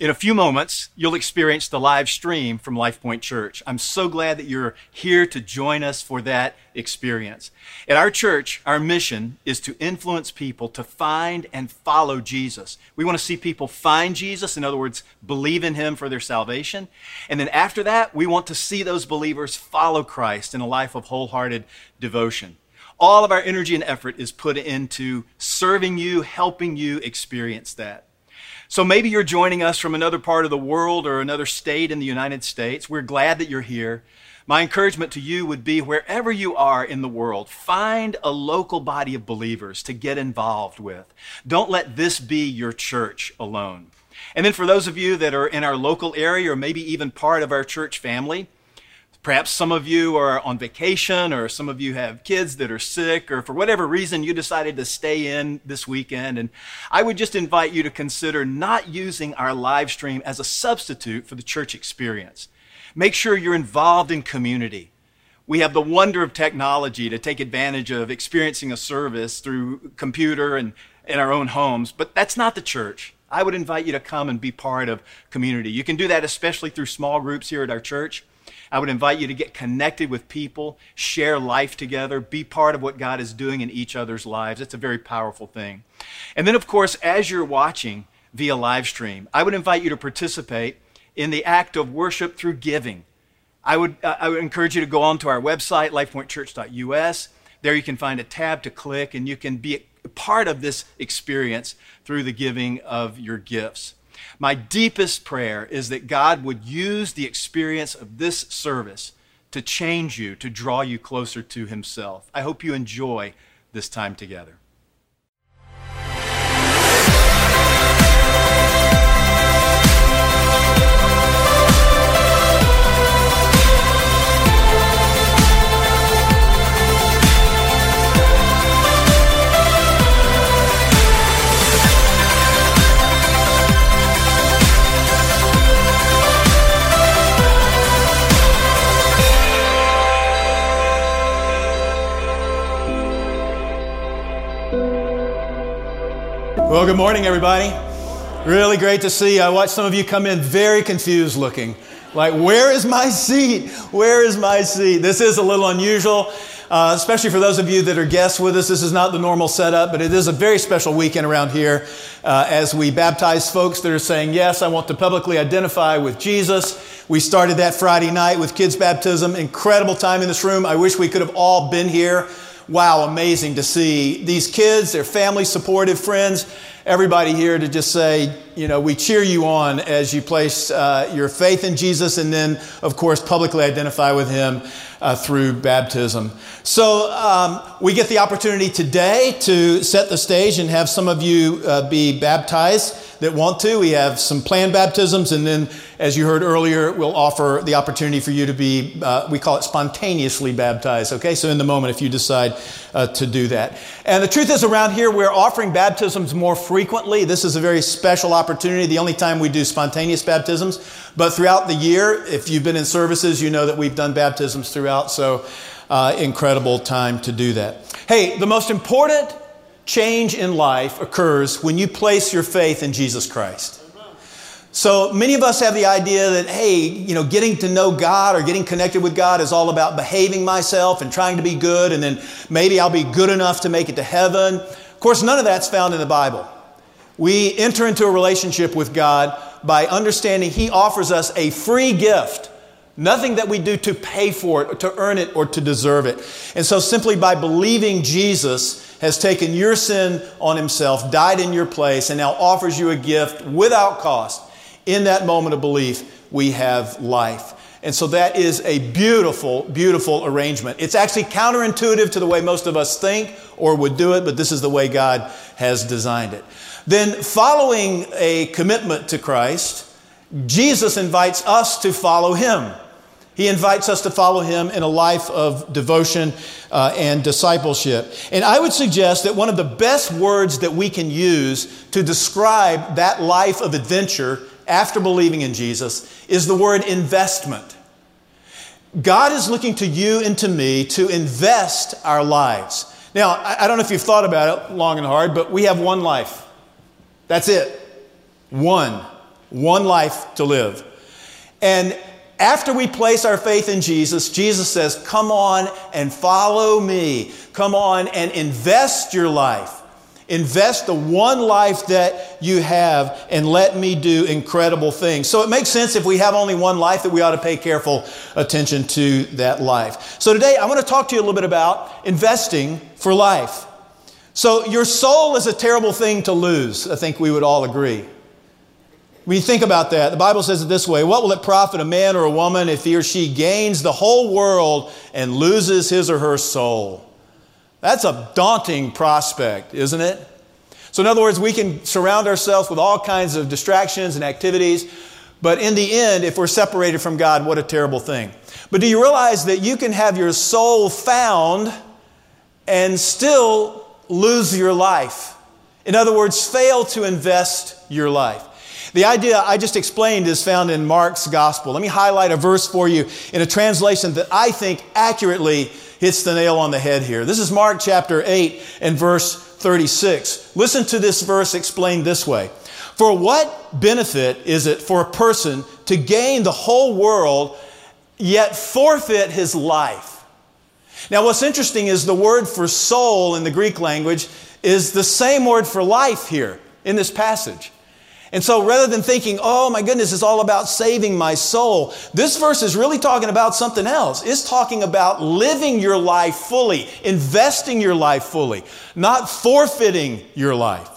In a few moments, you'll experience the live stream from LifePoint Church. I'm so glad that you're here to join us for that experience. At our church, our mission is to influence people to find and follow Jesus. We want to see people find Jesus, in other words, believe in him for their salvation. And then after that, we want to see those believers follow Christ in a life of wholehearted devotion. All of our energy and effort is put into serving you, helping you experience that. So maybe you're joining us from another part of the world or another state in the United States. We're glad that you're here. My encouragement to you would be wherever you are in the world, find a local body of believers to get involved with. Don't let this be your church alone. And then for those of you that are in our local area or maybe even part of our church family, Perhaps some of you are on vacation, or some of you have kids that are sick, or for whatever reason you decided to stay in this weekend. And I would just invite you to consider not using our live stream as a substitute for the church experience. Make sure you're involved in community. We have the wonder of technology to take advantage of experiencing a service through computer and in our own homes, but that's not the church. I would invite you to come and be part of community. You can do that especially through small groups here at our church. I would invite you to get connected with people, share life together, be part of what God is doing in each other's lives. It's a very powerful thing. And then, of course, as you're watching via live stream, I would invite you to participate in the act of worship through giving. I would, uh, I would encourage you to go on to our website, lifepointchurch.us. There you can find a tab to click, and you can be a part of this experience through the giving of your gifts. My deepest prayer is that God would use the experience of this service to change you, to draw you closer to Himself. I hope you enjoy this time together. Well, good morning, everybody. Really great to see you. I watched some of you come in very confused looking. Like, where is my seat? Where is my seat? This is a little unusual, uh, especially for those of you that are guests with us. This is not the normal setup, but it is a very special weekend around here uh, as we baptize folks that are saying, Yes, I want to publicly identify with Jesus. We started that Friday night with kids' baptism. Incredible time in this room. I wish we could have all been here wow, amazing to see these kids, their family, supportive friends, everybody here to just say, you know, we cheer you on as you place uh, your faith in Jesus and then, of course, publicly identify with Him uh, through baptism. So um, we get the opportunity today to set the stage and have some of you uh, be baptized that want to. We have some planned baptisms, and then, as you heard earlier, we'll offer the opportunity for you to be, uh, we call it spontaneously baptized. Okay, so in the moment, if you decide uh, to do that. And the truth is, around here, we're offering baptisms more frequently. This is a very special opportunity, the only time we do spontaneous baptisms. But throughout the year, if you've been in services, you know that we've done baptisms throughout. So, uh, incredible time to do that. Hey, the most important change in life occurs when you place your faith in Jesus Christ. So many of us have the idea that, hey, you know, getting to know God or getting connected with God is all about behaving myself and trying to be good, and then maybe I'll be good enough to make it to heaven. Of course, none of that's found in the Bible. We enter into a relationship with God by understanding He offers us a free gift. Nothing that we do to pay for it, to earn it, or to deserve it. And so, simply by believing Jesus has taken your sin on himself, died in your place, and now offers you a gift without cost. In that moment of belief, we have life. And so that is a beautiful, beautiful arrangement. It's actually counterintuitive to the way most of us think or would do it, but this is the way God has designed it. Then, following a commitment to Christ, Jesus invites us to follow him. He invites us to follow him in a life of devotion uh, and discipleship. And I would suggest that one of the best words that we can use to describe that life of adventure after believing in Jesus is the word investment. God is looking to you and to me to invest our lives. Now, I don't know if you've thought about it long and hard, but we have one life. That's it. One. one life to live. And after we place our faith in Jesus, Jesus says, Come on and follow me. Come on and invest your life. Invest the one life that you have and let me do incredible things. So it makes sense if we have only one life that we ought to pay careful attention to that life. So today I want to talk to you a little bit about investing for life. So your soul is a terrible thing to lose. I think we would all agree. When you think about that, the Bible says it this way What will it profit a man or a woman if he or she gains the whole world and loses his or her soul? That's a daunting prospect, isn't it? So, in other words, we can surround ourselves with all kinds of distractions and activities, but in the end, if we're separated from God, what a terrible thing. But do you realize that you can have your soul found and still lose your life? In other words, fail to invest your life. The idea I just explained is found in Mark's gospel. Let me highlight a verse for you in a translation that I think accurately hits the nail on the head here. This is Mark chapter 8 and verse 36. Listen to this verse explained this way. For what benefit is it for a person to gain the whole world yet forfeit his life? Now, what's interesting is the word for soul in the Greek language is the same word for life here in this passage. And so rather than thinking, oh my goodness, it's all about saving my soul, this verse is really talking about something else. It's talking about living your life fully, investing your life fully, not forfeiting your life.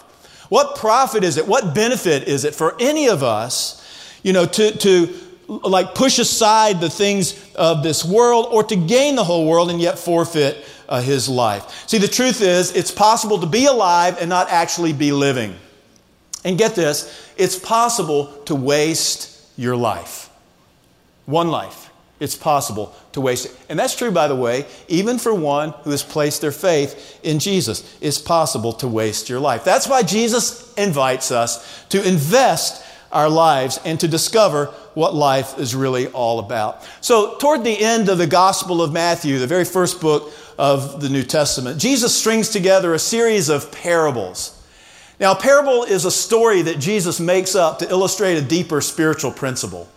What profit is it? What benefit is it for any of us, you know, to, to like push aside the things of this world or to gain the whole world and yet forfeit uh, his life? See, the truth is, it's possible to be alive and not actually be living. And get this, it's possible to waste your life. One life. It's possible to waste it. And that's true, by the way, even for one who has placed their faith in Jesus. It's possible to waste your life. That's why Jesus invites us to invest our lives and to discover what life is really all about. So, toward the end of the Gospel of Matthew, the very first book of the New Testament, Jesus strings together a series of parables now, a parable is a story that Jesus makes up to illustrate a deeper spiritual principle.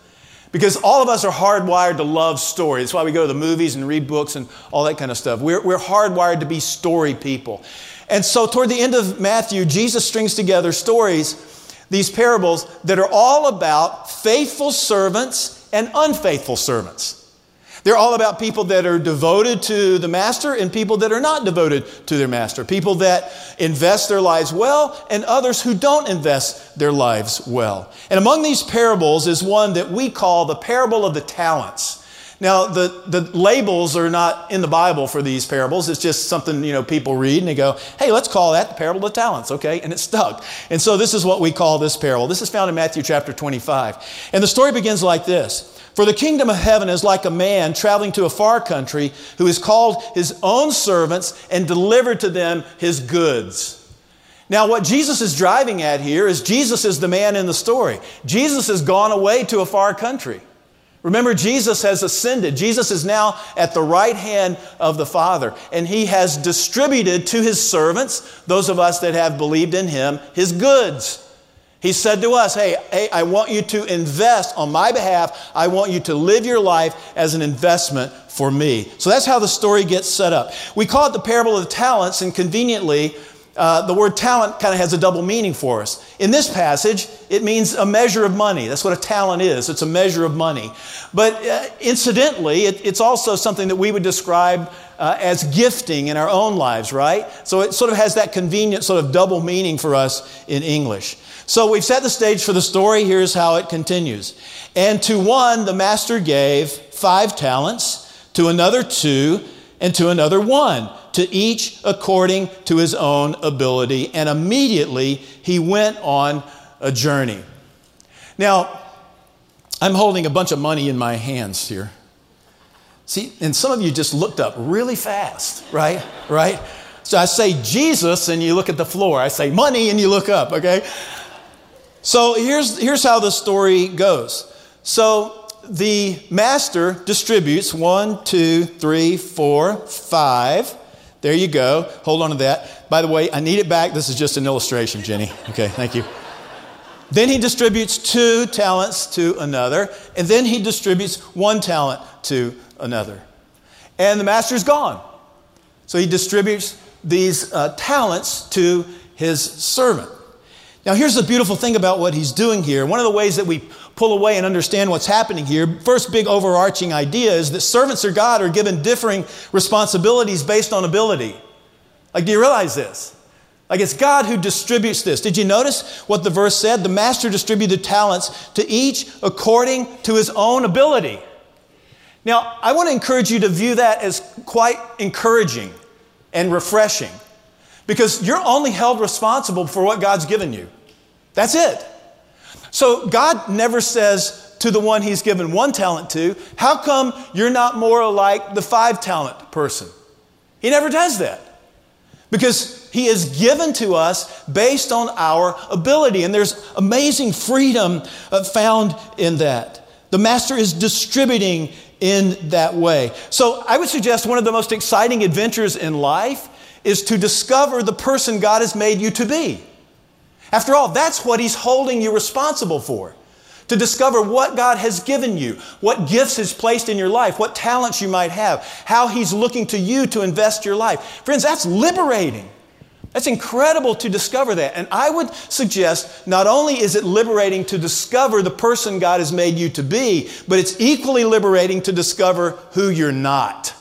Because all of us are hardwired to love stories. That's why we go to the movies and read books and all that kind of stuff. We're, we're hardwired to be story people. And so, toward the end of Matthew, Jesus strings together stories, these parables, that are all about faithful servants and unfaithful servants. They're all about people that are devoted to the master and people that are not devoted to their master. People that invest their lives well and others who don't invest their lives well. And among these parables is one that we call the parable of the talents. Now, the, the labels are not in the Bible for these parables. It's just something, you know, people read and they go, hey, let's call that the parable of the talents, okay? And it stuck. And so this is what we call this parable. This is found in Matthew chapter 25. And the story begins like this. For the kingdom of heaven is like a man traveling to a far country who has called his own servants and delivered to them his goods. Now, what Jesus is driving at here is Jesus is the man in the story. Jesus has gone away to a far country. Remember, Jesus has ascended. Jesus is now at the right hand of the Father, and he has distributed to his servants, those of us that have believed in him, his goods. He said to us, hey, hey, I want you to invest on my behalf. I want you to live your life as an investment for me. So that's how the story gets set up. We call it the parable of the talents, and conveniently, uh, the word talent kind of has a double meaning for us. In this passage, it means a measure of money. That's what a talent is. It's a measure of money. But uh, incidentally, it, it's also something that we would describe uh, as gifting in our own lives, right? So it sort of has that convenient sort of double meaning for us in English. So we've set the stage for the story. Here's how it continues. And to one, the master gave five talents, to another two, and to another one, to each according to his own ability. And immediately he went on a journey. Now, I'm holding a bunch of money in my hands here. See, and some of you just looked up really fast, right? Right? So I say Jesus and you look at the floor. I say money and you look up, okay? So here's, here's how the story goes. So the master distributes one, two, three, four, five. There you go. Hold on to that. By the way, I need it back. This is just an illustration, Jenny. Okay, thank you. Then he distributes two talents to another, and then he distributes one talent to another. And the master's gone. So he distributes these uh, talents to his servant. Now, here's the beautiful thing about what he's doing here. One of the ways that we pull away and understand what's happening here, first big overarching idea is that servants of God are given differing responsibilities based on ability. Like, do you realize this? Like, it's God who distributes this. Did you notice what the verse said? The master distributed talents to each according to his own ability. Now, I want to encourage you to view that as quite encouraging and refreshing because you're only held responsible for what God's given you. That's it. So God never says to the one he's given one talent to, How come you're not more like the five talent person? He never does that. Because he is given to us based on our ability. And there's amazing freedom uh, found in that. The master is distributing in that way. So I would suggest one of the most exciting adventures in life is to discover the person God has made you to be. After all, that's what He's holding you responsible for. To discover what God has given you, what gifts He's placed in your life, what talents you might have, how He's looking to you to invest your life. Friends, that's liberating. That's incredible to discover that. And I would suggest not only is it liberating to discover the person God has made you to be, but it's equally liberating to discover who you're not.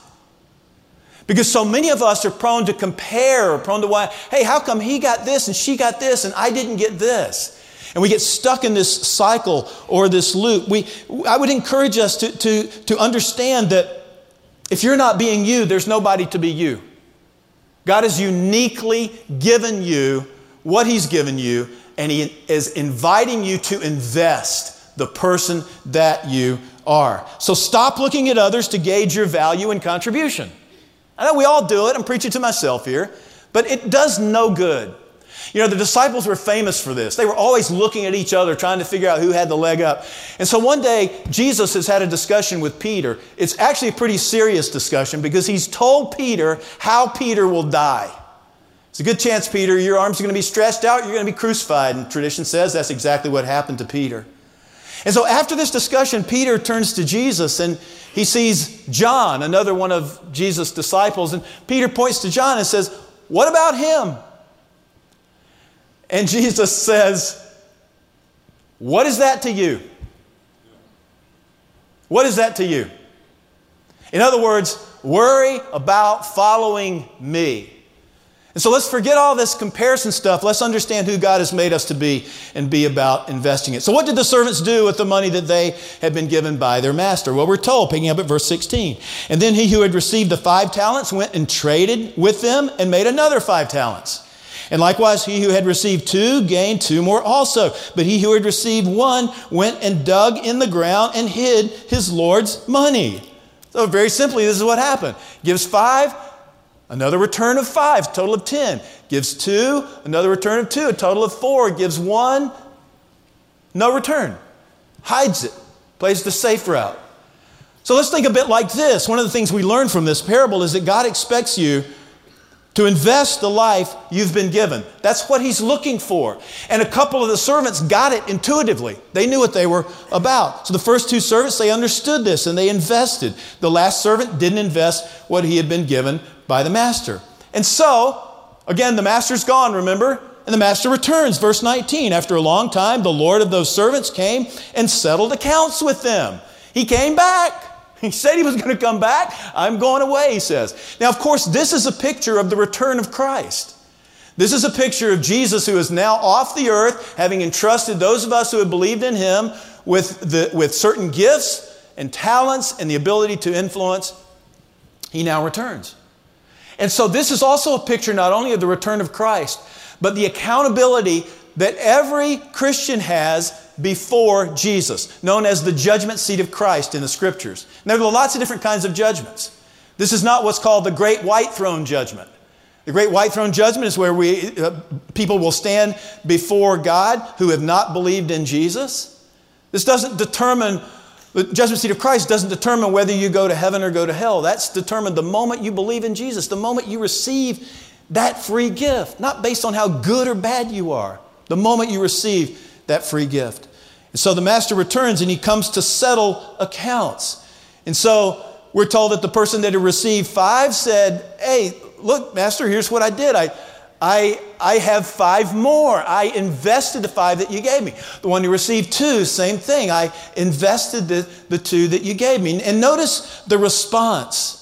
Because so many of us are prone to compare, prone to why, hey, how come he got this and she got this and I didn't get this? And we get stuck in this cycle or this loop. We, I would encourage us to, to, to understand that if you're not being you, there's nobody to be you. God has uniquely given you what He's given you, and He is inviting you to invest the person that you are. So stop looking at others to gauge your value and contribution. I know we all do it. I'm preaching to myself here, but it does no good. You know, the disciples were famous for this. They were always looking at each other, trying to figure out who had the leg up. And so one day, Jesus has had a discussion with Peter. It's actually a pretty serious discussion because he's told Peter how Peter will die. It's a good chance, Peter, your arms are going to be stretched out, you're going to be crucified. And tradition says that's exactly what happened to Peter. And so after this discussion, Peter turns to Jesus and he sees John, another one of Jesus' disciples, and Peter points to John and says, What about him? And Jesus says, What is that to you? What is that to you? In other words, worry about following me. And so let's forget all this comparison stuff. Let's understand who God has made us to be and be about investing it. So, what did the servants do with the money that they had been given by their master? Well, we're told, picking up at verse 16. And then he who had received the five talents went and traded with them and made another five talents. And likewise, he who had received two gained two more also. But he who had received one went and dug in the ground and hid his Lord's money. So, very simply, this is what happened. Gives five, Another return of five, total of 10. Gives two, another return of two, a total of four. Gives one, no return. Hides it, plays the safe route. So let's think a bit like this. One of the things we learn from this parable is that God expects you to invest the life you've been given. That's what he's looking for. And a couple of the servants got it intuitively. They knew what they were about. So the first two servants, they understood this and they invested. The last servant didn't invest what he had been given by the master. And so, again, the master's gone, remember? And the master returns. Verse 19 After a long time, the Lord of those servants came and settled accounts with them. He came back. He said he was going to come back. I'm going away, he says. Now, of course, this is a picture of the return of Christ. This is a picture of Jesus who is now off the earth, having entrusted those of us who have believed in him with, the, with certain gifts and talents and the ability to influence. He now returns. And so this is also a picture not only of the return of Christ, but the accountability that every Christian has before Jesus, known as the judgment seat of Christ in the scriptures. And there are lots of different kinds of judgments. This is not what's called the great white throne judgment. The great white throne judgment is where we, uh, people will stand before God who have not believed in Jesus. This doesn't determine the judgment seat of Christ doesn't determine whether you go to heaven or go to hell. That's determined the moment you believe in Jesus, the moment you receive that free gift, not based on how good or bad you are. The moment you receive that free gift. And so the master returns and he comes to settle accounts. And so we're told that the person that had received five said, Hey, look, master, here's what I did. I, I, I have five more. I invested the five that you gave me. The one who received two, same thing. I invested the, the two that you gave me. And notice the response.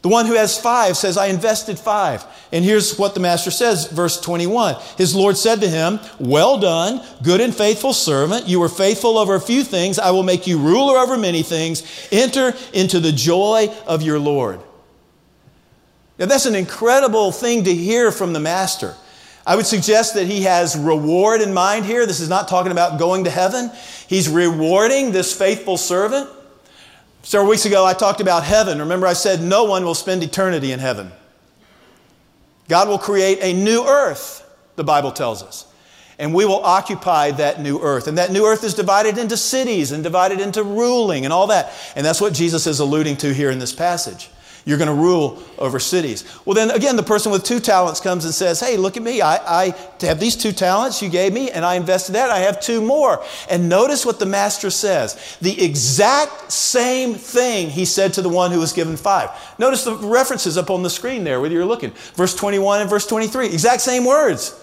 The one who has five says, I invested five. And here's what the master says, verse 21. His Lord said to him, Well done, good and faithful servant. You were faithful over a few things. I will make you ruler over many things. Enter into the joy of your Lord. Now, that's an incredible thing to hear from the master. I would suggest that he has reward in mind here. This is not talking about going to heaven. He's rewarding this faithful servant. Several weeks ago, I talked about heaven. Remember, I said no one will spend eternity in heaven. God will create a new earth, the Bible tells us. And we will occupy that new earth. And that new earth is divided into cities and divided into ruling and all that. And that's what Jesus is alluding to here in this passage. You're going to rule over cities. Well, then again, the person with two talents comes and says, Hey, look at me. I, I have these two talents you gave me, and I invested that. I have two more. And notice what the master says the exact same thing he said to the one who was given five. Notice the references up on the screen there, whether you're looking. Verse 21 and verse 23, exact same words.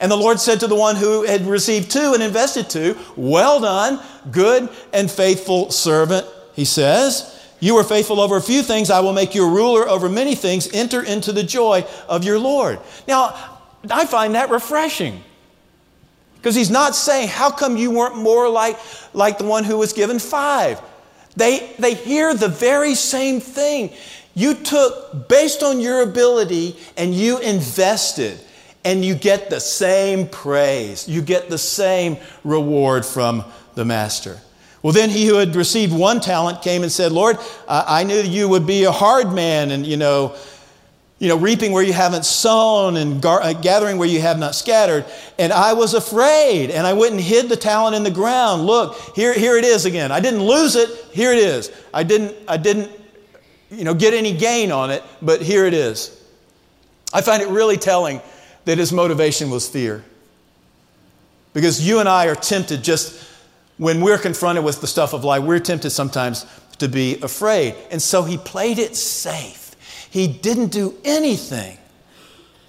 And the Lord said to the one who had received two and invested two, Well done, good and faithful servant, he says. You were faithful over a few things, I will make you a ruler over many things. Enter into the joy of your Lord. Now, I find that refreshing. Because he's not saying, How come you weren't more like, like the one who was given five? They, they hear the very same thing. You took based on your ability and you invested, and you get the same praise. You get the same reward from the master. Well, then he who had received one talent came and said, Lord, I knew you would be a hard man and, you know, you know, reaping where you haven't sown and gar- uh, gathering where you have not scattered. And I was afraid, and I went and hid the talent in the ground. Look, here, here it is again. I didn't lose it. Here it is. I didn't, I didn't, you know, get any gain on it, but here it is. I find it really telling that his motivation was fear. Because you and I are tempted just when we're confronted with the stuff of life, we're tempted sometimes to be afraid. And so he played it safe. He didn't do anything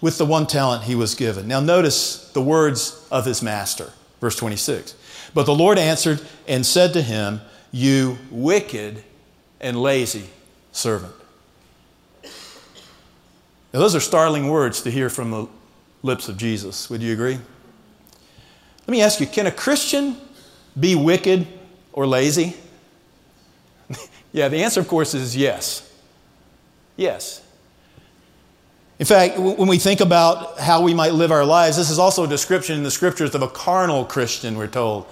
with the one talent he was given. Now, notice the words of his master, verse 26. But the Lord answered and said to him, You wicked and lazy servant. Now, those are startling words to hear from the lips of Jesus. Would you agree? Let me ask you can a Christian be wicked or lazy? yeah, the answer, of course, is yes. Yes. In fact, when we think about how we might live our lives, this is also a description in the scriptures of a carnal Christian, we're told,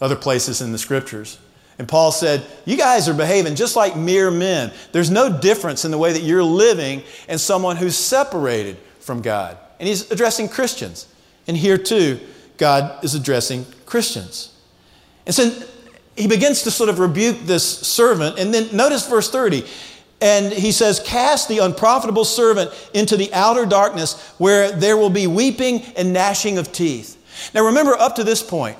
other places in the scriptures. And Paul said, You guys are behaving just like mere men. There's no difference in the way that you're living and someone who's separated from God. And he's addressing Christians. And here too, God is addressing Christians. And so he begins to sort of rebuke this servant. And then notice verse 30. And he says, Cast the unprofitable servant into the outer darkness where there will be weeping and gnashing of teeth. Now remember, up to this point,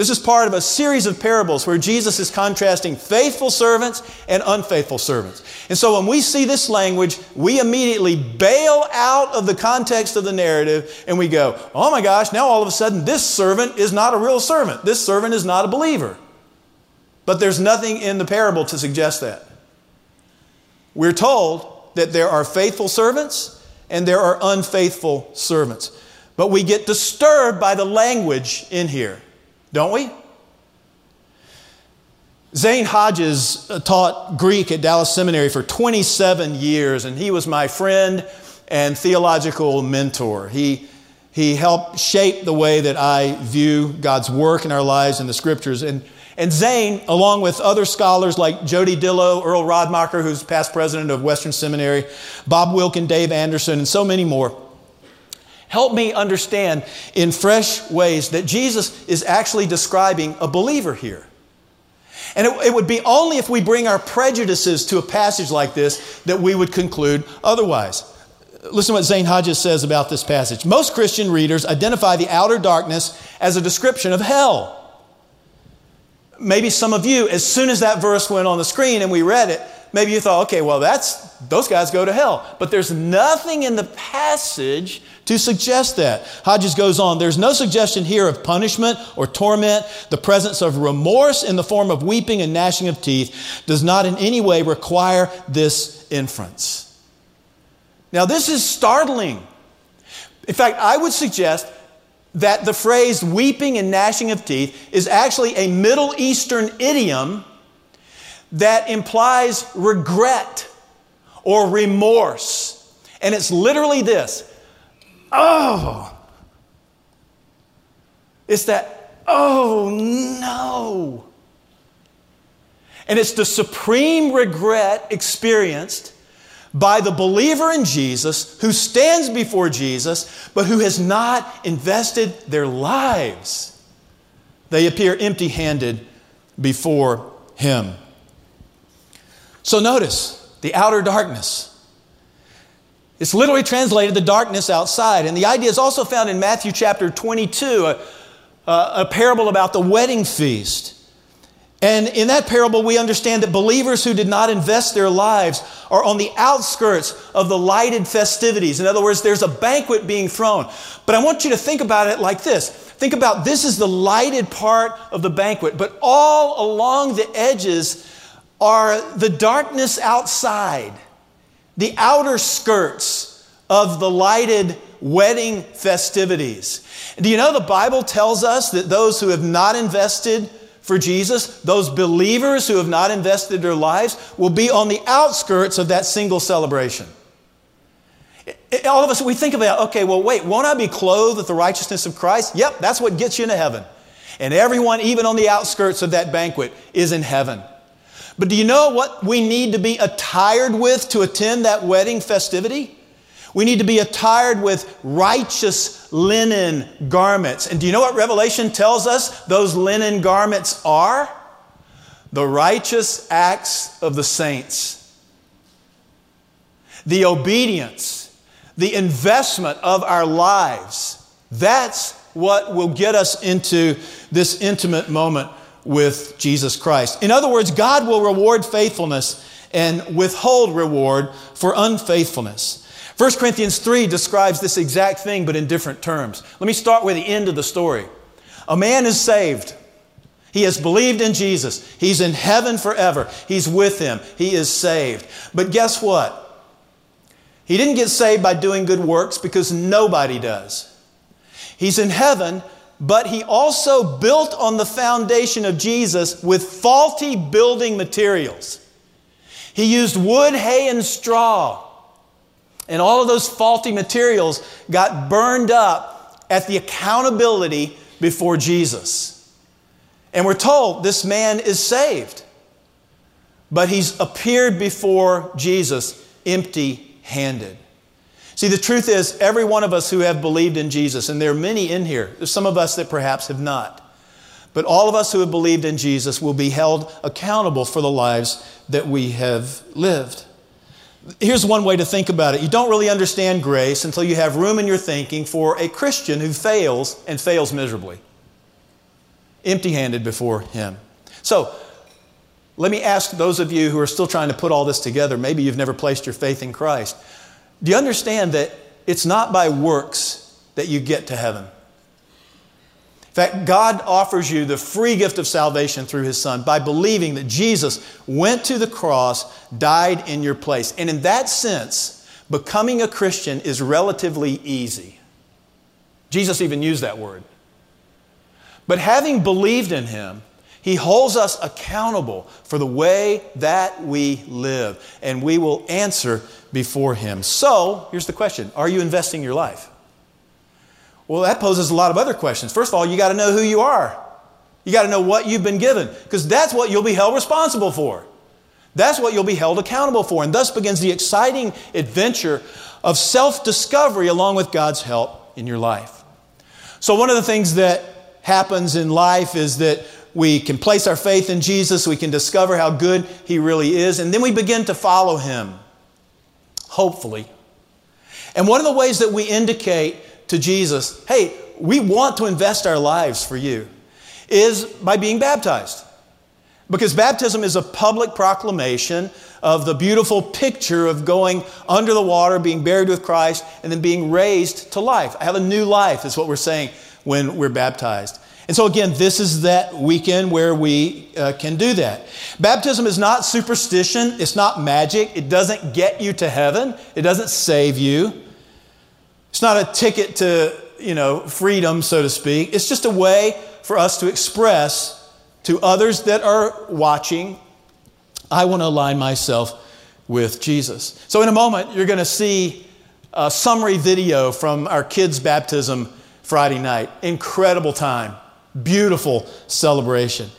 this is part of a series of parables where Jesus is contrasting faithful servants and unfaithful servants. And so when we see this language, we immediately bail out of the context of the narrative and we go, oh my gosh, now all of a sudden this servant is not a real servant. This servant is not a believer. But there's nothing in the parable to suggest that. We're told that there are faithful servants and there are unfaithful servants. But we get disturbed by the language in here. Don't we? Zane Hodges uh, taught Greek at Dallas Seminary for 27 years, and he was my friend and theological mentor. He, he helped shape the way that I view God's work in our lives in the scriptures. And, and Zane, along with other scholars like Jody Dillow, Earl Radmacher, who's past president of Western Seminary, Bob Wilkin, Dave Anderson, and so many more, Help me understand in fresh ways that Jesus is actually describing a believer here. And it, it, would be only if we bring our prejudices to a passage like this that we would conclude otherwise. listen to what Zane Hodges says about this passage. Most Christian readers identify the outer darkness as a description of hell. Maybe some of you, as soon as that verse went on the screen and we read it, maybe you thought, okay, well, that's those guys go to hell. But there's nothing in the passage to suggest that. Hodges goes on, there's no suggestion here of punishment or torment. The presence of remorse in the form of weeping and gnashing of teeth does not in any way require this inference. Now, this is startling. In fact, I would suggest that the phrase weeping and gnashing of teeth is actually a Middle Eastern idiom that implies regret or remorse. And it's literally this oh. It's that, oh no. And it's the supreme regret experienced by the believer in Jesus who stands before Jesus but who has not invested their lives. They appear empty handed before Him. So notice the outer darkness. It's literally translated the darkness outside. And the idea is also found in Matthew chapter 22, a, a, parable about the wedding feast. And in that parable, we understand that believers who did not invest their lives are on the outskirts of the lighted festivities. In other words, there's a banquet being thrown. But I want you to think about it like this think about this is the lighted part of the banquet, but all along the edges are the darkness outside, the outer skirts of the lighted wedding festivities. Do you know the Bible tells us that those who have not invested for Jesus, those believers who have not invested their lives, will be on the outskirts of that single celebration. All of us, we think about, okay, well, wait, won't I be clothed with the righteousness of Christ? Yep, that's what gets you into heaven. And everyone, even on the outskirts of that banquet, is in heaven. But do you know what we need to be attired with to attend that wedding festivity? We need to be attired with righteous linen garments. And do you know what Revelation tells us those linen garments are? The righteous acts of the saints. The obedience, the investment of our lives. That's what will get us into this intimate moment with Jesus Christ. In other words, God will reward faithfulness and withhold reward for unfaithfulness. 1 Corinthians 3 describes this exact thing, but in different terms. Let me start with the end of the story. A man is saved. He has believed in Jesus. He's in heaven forever. He's with him. He is saved. But guess what? He didn't get saved by doing good works because nobody does. He's in heaven, but he also built on the foundation of Jesus with faulty building materials. He used wood, hay, and straw. And all of those faulty materials got burned up at the accountability before Jesus. And we're told this man is saved, but he's appeared before Jesus empty handed. See, the truth is, every one of us who have believed in Jesus, and there are many in here, there's some of us that perhaps have not, but all of us who have believed in Jesus will be held accountable for the lives that we have lived. Here's one way to think about it. You don't really understand grace until you have room in your thinking for a Christian who fails and fails miserably, empty handed before Him. So, let me ask those of you who are still trying to put all this together, maybe you've never placed your faith in Christ. Do you understand that it's not by works that you get to heaven? In fact, God offers you the free gift of salvation through His Son by believing that Jesus went to the cross, died in your place. And in that sense, becoming a Christian is relatively easy. Jesus even used that word. But having believed in Him, He holds us accountable for the way that we live, and we will answer before Him. So, here's the question Are you investing your life? Well, that poses a lot of other questions. First of all, you got to know who you are. You got to know what you've been given, because that's what you'll be held responsible for. That's what you'll be held accountable for. And thus begins the exciting adventure of self discovery along with God's help in your life. So, one of the things that happens in life is that we can place our faith in Jesus, we can discover how good He really is, and then we begin to follow Him, hopefully. And one of the ways that we indicate to Jesus, hey, we want to invest our lives for you, is by being baptized. Because baptism is a public proclamation of the beautiful picture of going under the water, being buried with Christ, and then being raised to life. I have a new life, is what we're saying when we're baptized. And so, again, this is that weekend where we uh, can do that. Baptism is not superstition, it's not magic, it doesn't get you to heaven, it doesn't save you. It's not a ticket to, you know, freedom, so to speak. It's just a way for us to express to others that are watching, I want to align myself with Jesus. So, in a moment, you're going to see a summary video from our kids' baptism Friday night. Incredible time. Beautiful celebration.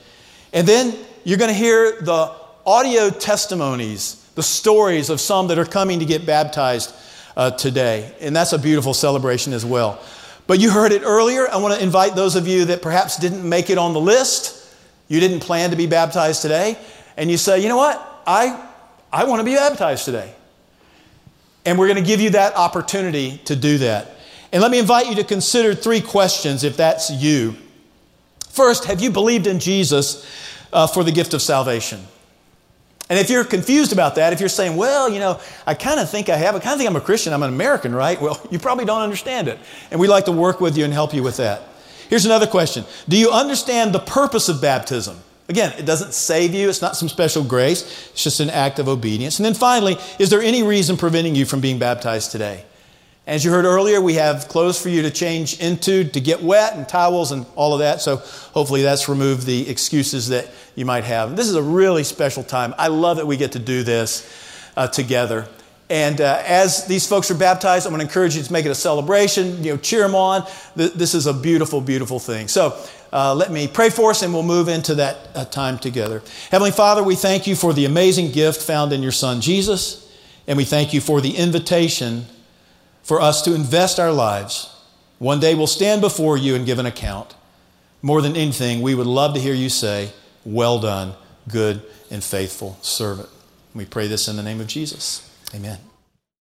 And then you're going to hear the audio testimonies, the stories of some that are coming to get baptized uh, today. And that's a beautiful celebration as well. But you heard it earlier. I want to invite those of you that perhaps didn't make it on the list. You didn't plan to be baptized today. And you say, you know what? I, I want to be baptized today. And we're going to give you that opportunity to do that. And let me invite you to consider three questions if that's you. First, have you believed in Jesus uh, for the gift of salvation? And if you're confused about that, if you're saying, well, you know, I kind of think I have, I kind of think I'm a Christian, I'm an American, right? Well, you probably don't understand it. And we'd like to work with you and help you with that. Here's another question Do you understand the purpose of baptism? Again, it doesn't save you, it's not some special grace, it's just an act of obedience. And then finally, is there any reason preventing you from being baptized today? As you heard earlier, we have clothes for you to change into to get wet and towels and all of that. So hopefully that's removed the excuses that you might have. This is a really special time. I love that we get to do this uh, together. And uh, as these folks are baptized, I'm going to encourage you to make it a celebration. You know, cheer them on. This is a beautiful, beautiful thing. So uh, let me pray for us, and we'll move into that uh, time together. Heavenly Father, we thank you for the amazing gift found in your Son Jesus, and we thank you for the invitation for us to invest our lives. One day we'll stand before you and give an account. More than anything, we would love to hear you say, Well done, good and faithful servant. We pray this in the name of Jesus. Amen.